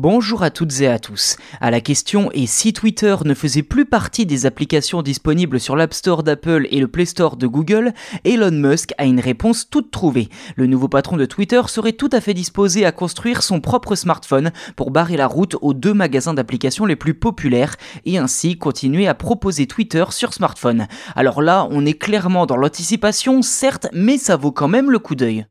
Bonjour à toutes et à tous. À la question et si Twitter ne faisait plus partie des applications disponibles sur l'App Store d'Apple et le Play Store de Google, Elon Musk a une réponse toute trouvée. Le nouveau patron de Twitter serait tout à fait disposé à construire son propre smartphone pour barrer la route aux deux magasins d'applications les plus populaires et ainsi continuer à proposer Twitter sur smartphone. Alors là, on est clairement dans l'anticipation, certes, mais ça vaut quand même le coup d'œil.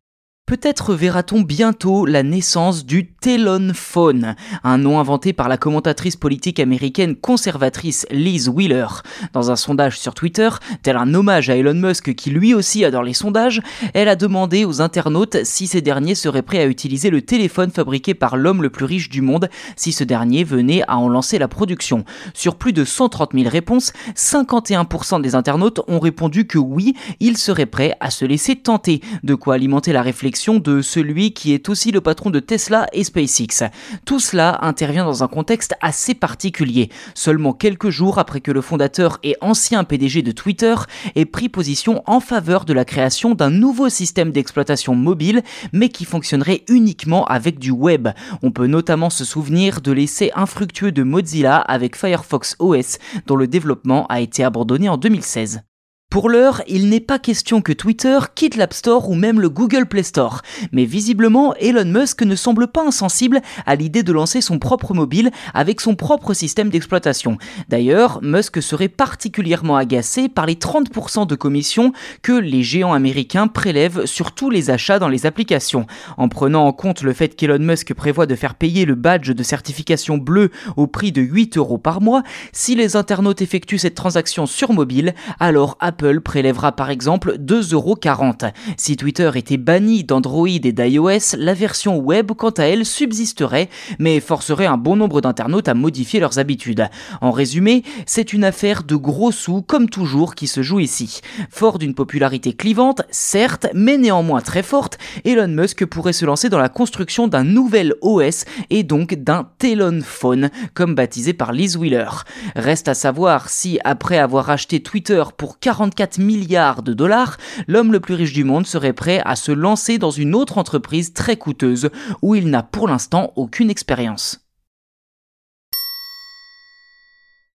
Peut-être verra-t-on bientôt la naissance du Telon Phone, un nom inventé par la commentatrice politique américaine conservatrice Liz Wheeler. Dans un sondage sur Twitter, tel un hommage à Elon Musk qui lui aussi adore les sondages, elle a demandé aux internautes si ces derniers seraient prêts à utiliser le téléphone fabriqué par l'homme le plus riche du monde si ce dernier venait à en lancer la production. Sur plus de 130 000 réponses, 51% des internautes ont répondu que oui, ils seraient prêts à se laisser tenter, de quoi alimenter la réflexion de celui qui est aussi le patron de Tesla et SpaceX. Tout cela intervient dans un contexte assez particulier, seulement quelques jours après que le fondateur et ancien PDG de Twitter ait pris position en faveur de la création d'un nouveau système d'exploitation mobile, mais qui fonctionnerait uniquement avec du web. On peut notamment se souvenir de l'essai infructueux de Mozilla avec Firefox OS, dont le développement a été abandonné en 2016. Pour l'heure, il n'est pas question que Twitter quitte l'App Store ou même le Google Play Store, mais visiblement Elon Musk ne semble pas insensible à l'idée de lancer son propre mobile avec son propre système d'exploitation. D'ailleurs, Musk serait particulièrement agacé par les 30% de commissions que les géants américains prélèvent sur tous les achats dans les applications. En prenant en compte le fait qu'Elon Musk prévoit de faire payer le badge de certification bleue au prix de 8 euros par mois, si les internautes effectuent cette transaction sur mobile, alors Apple prélèvera par exemple 2,40€. Si Twitter était banni d'Android et d'iOS, la version web quant à elle subsisterait, mais forcerait un bon nombre d'internautes à modifier leurs habitudes. En résumé, c'est une affaire de gros sous comme toujours qui se joue ici. Fort d'une popularité clivante, certes, mais néanmoins très forte, Elon Musk pourrait se lancer dans la construction d'un nouvel OS et donc d'un Telon Phone, comme baptisé par Liz Wheeler. Reste à savoir si, après avoir acheté Twitter pour 40 44 milliards de dollars, l'homme le plus riche du monde serait prêt à se lancer dans une autre entreprise très coûteuse où il n'a pour l'instant aucune expérience.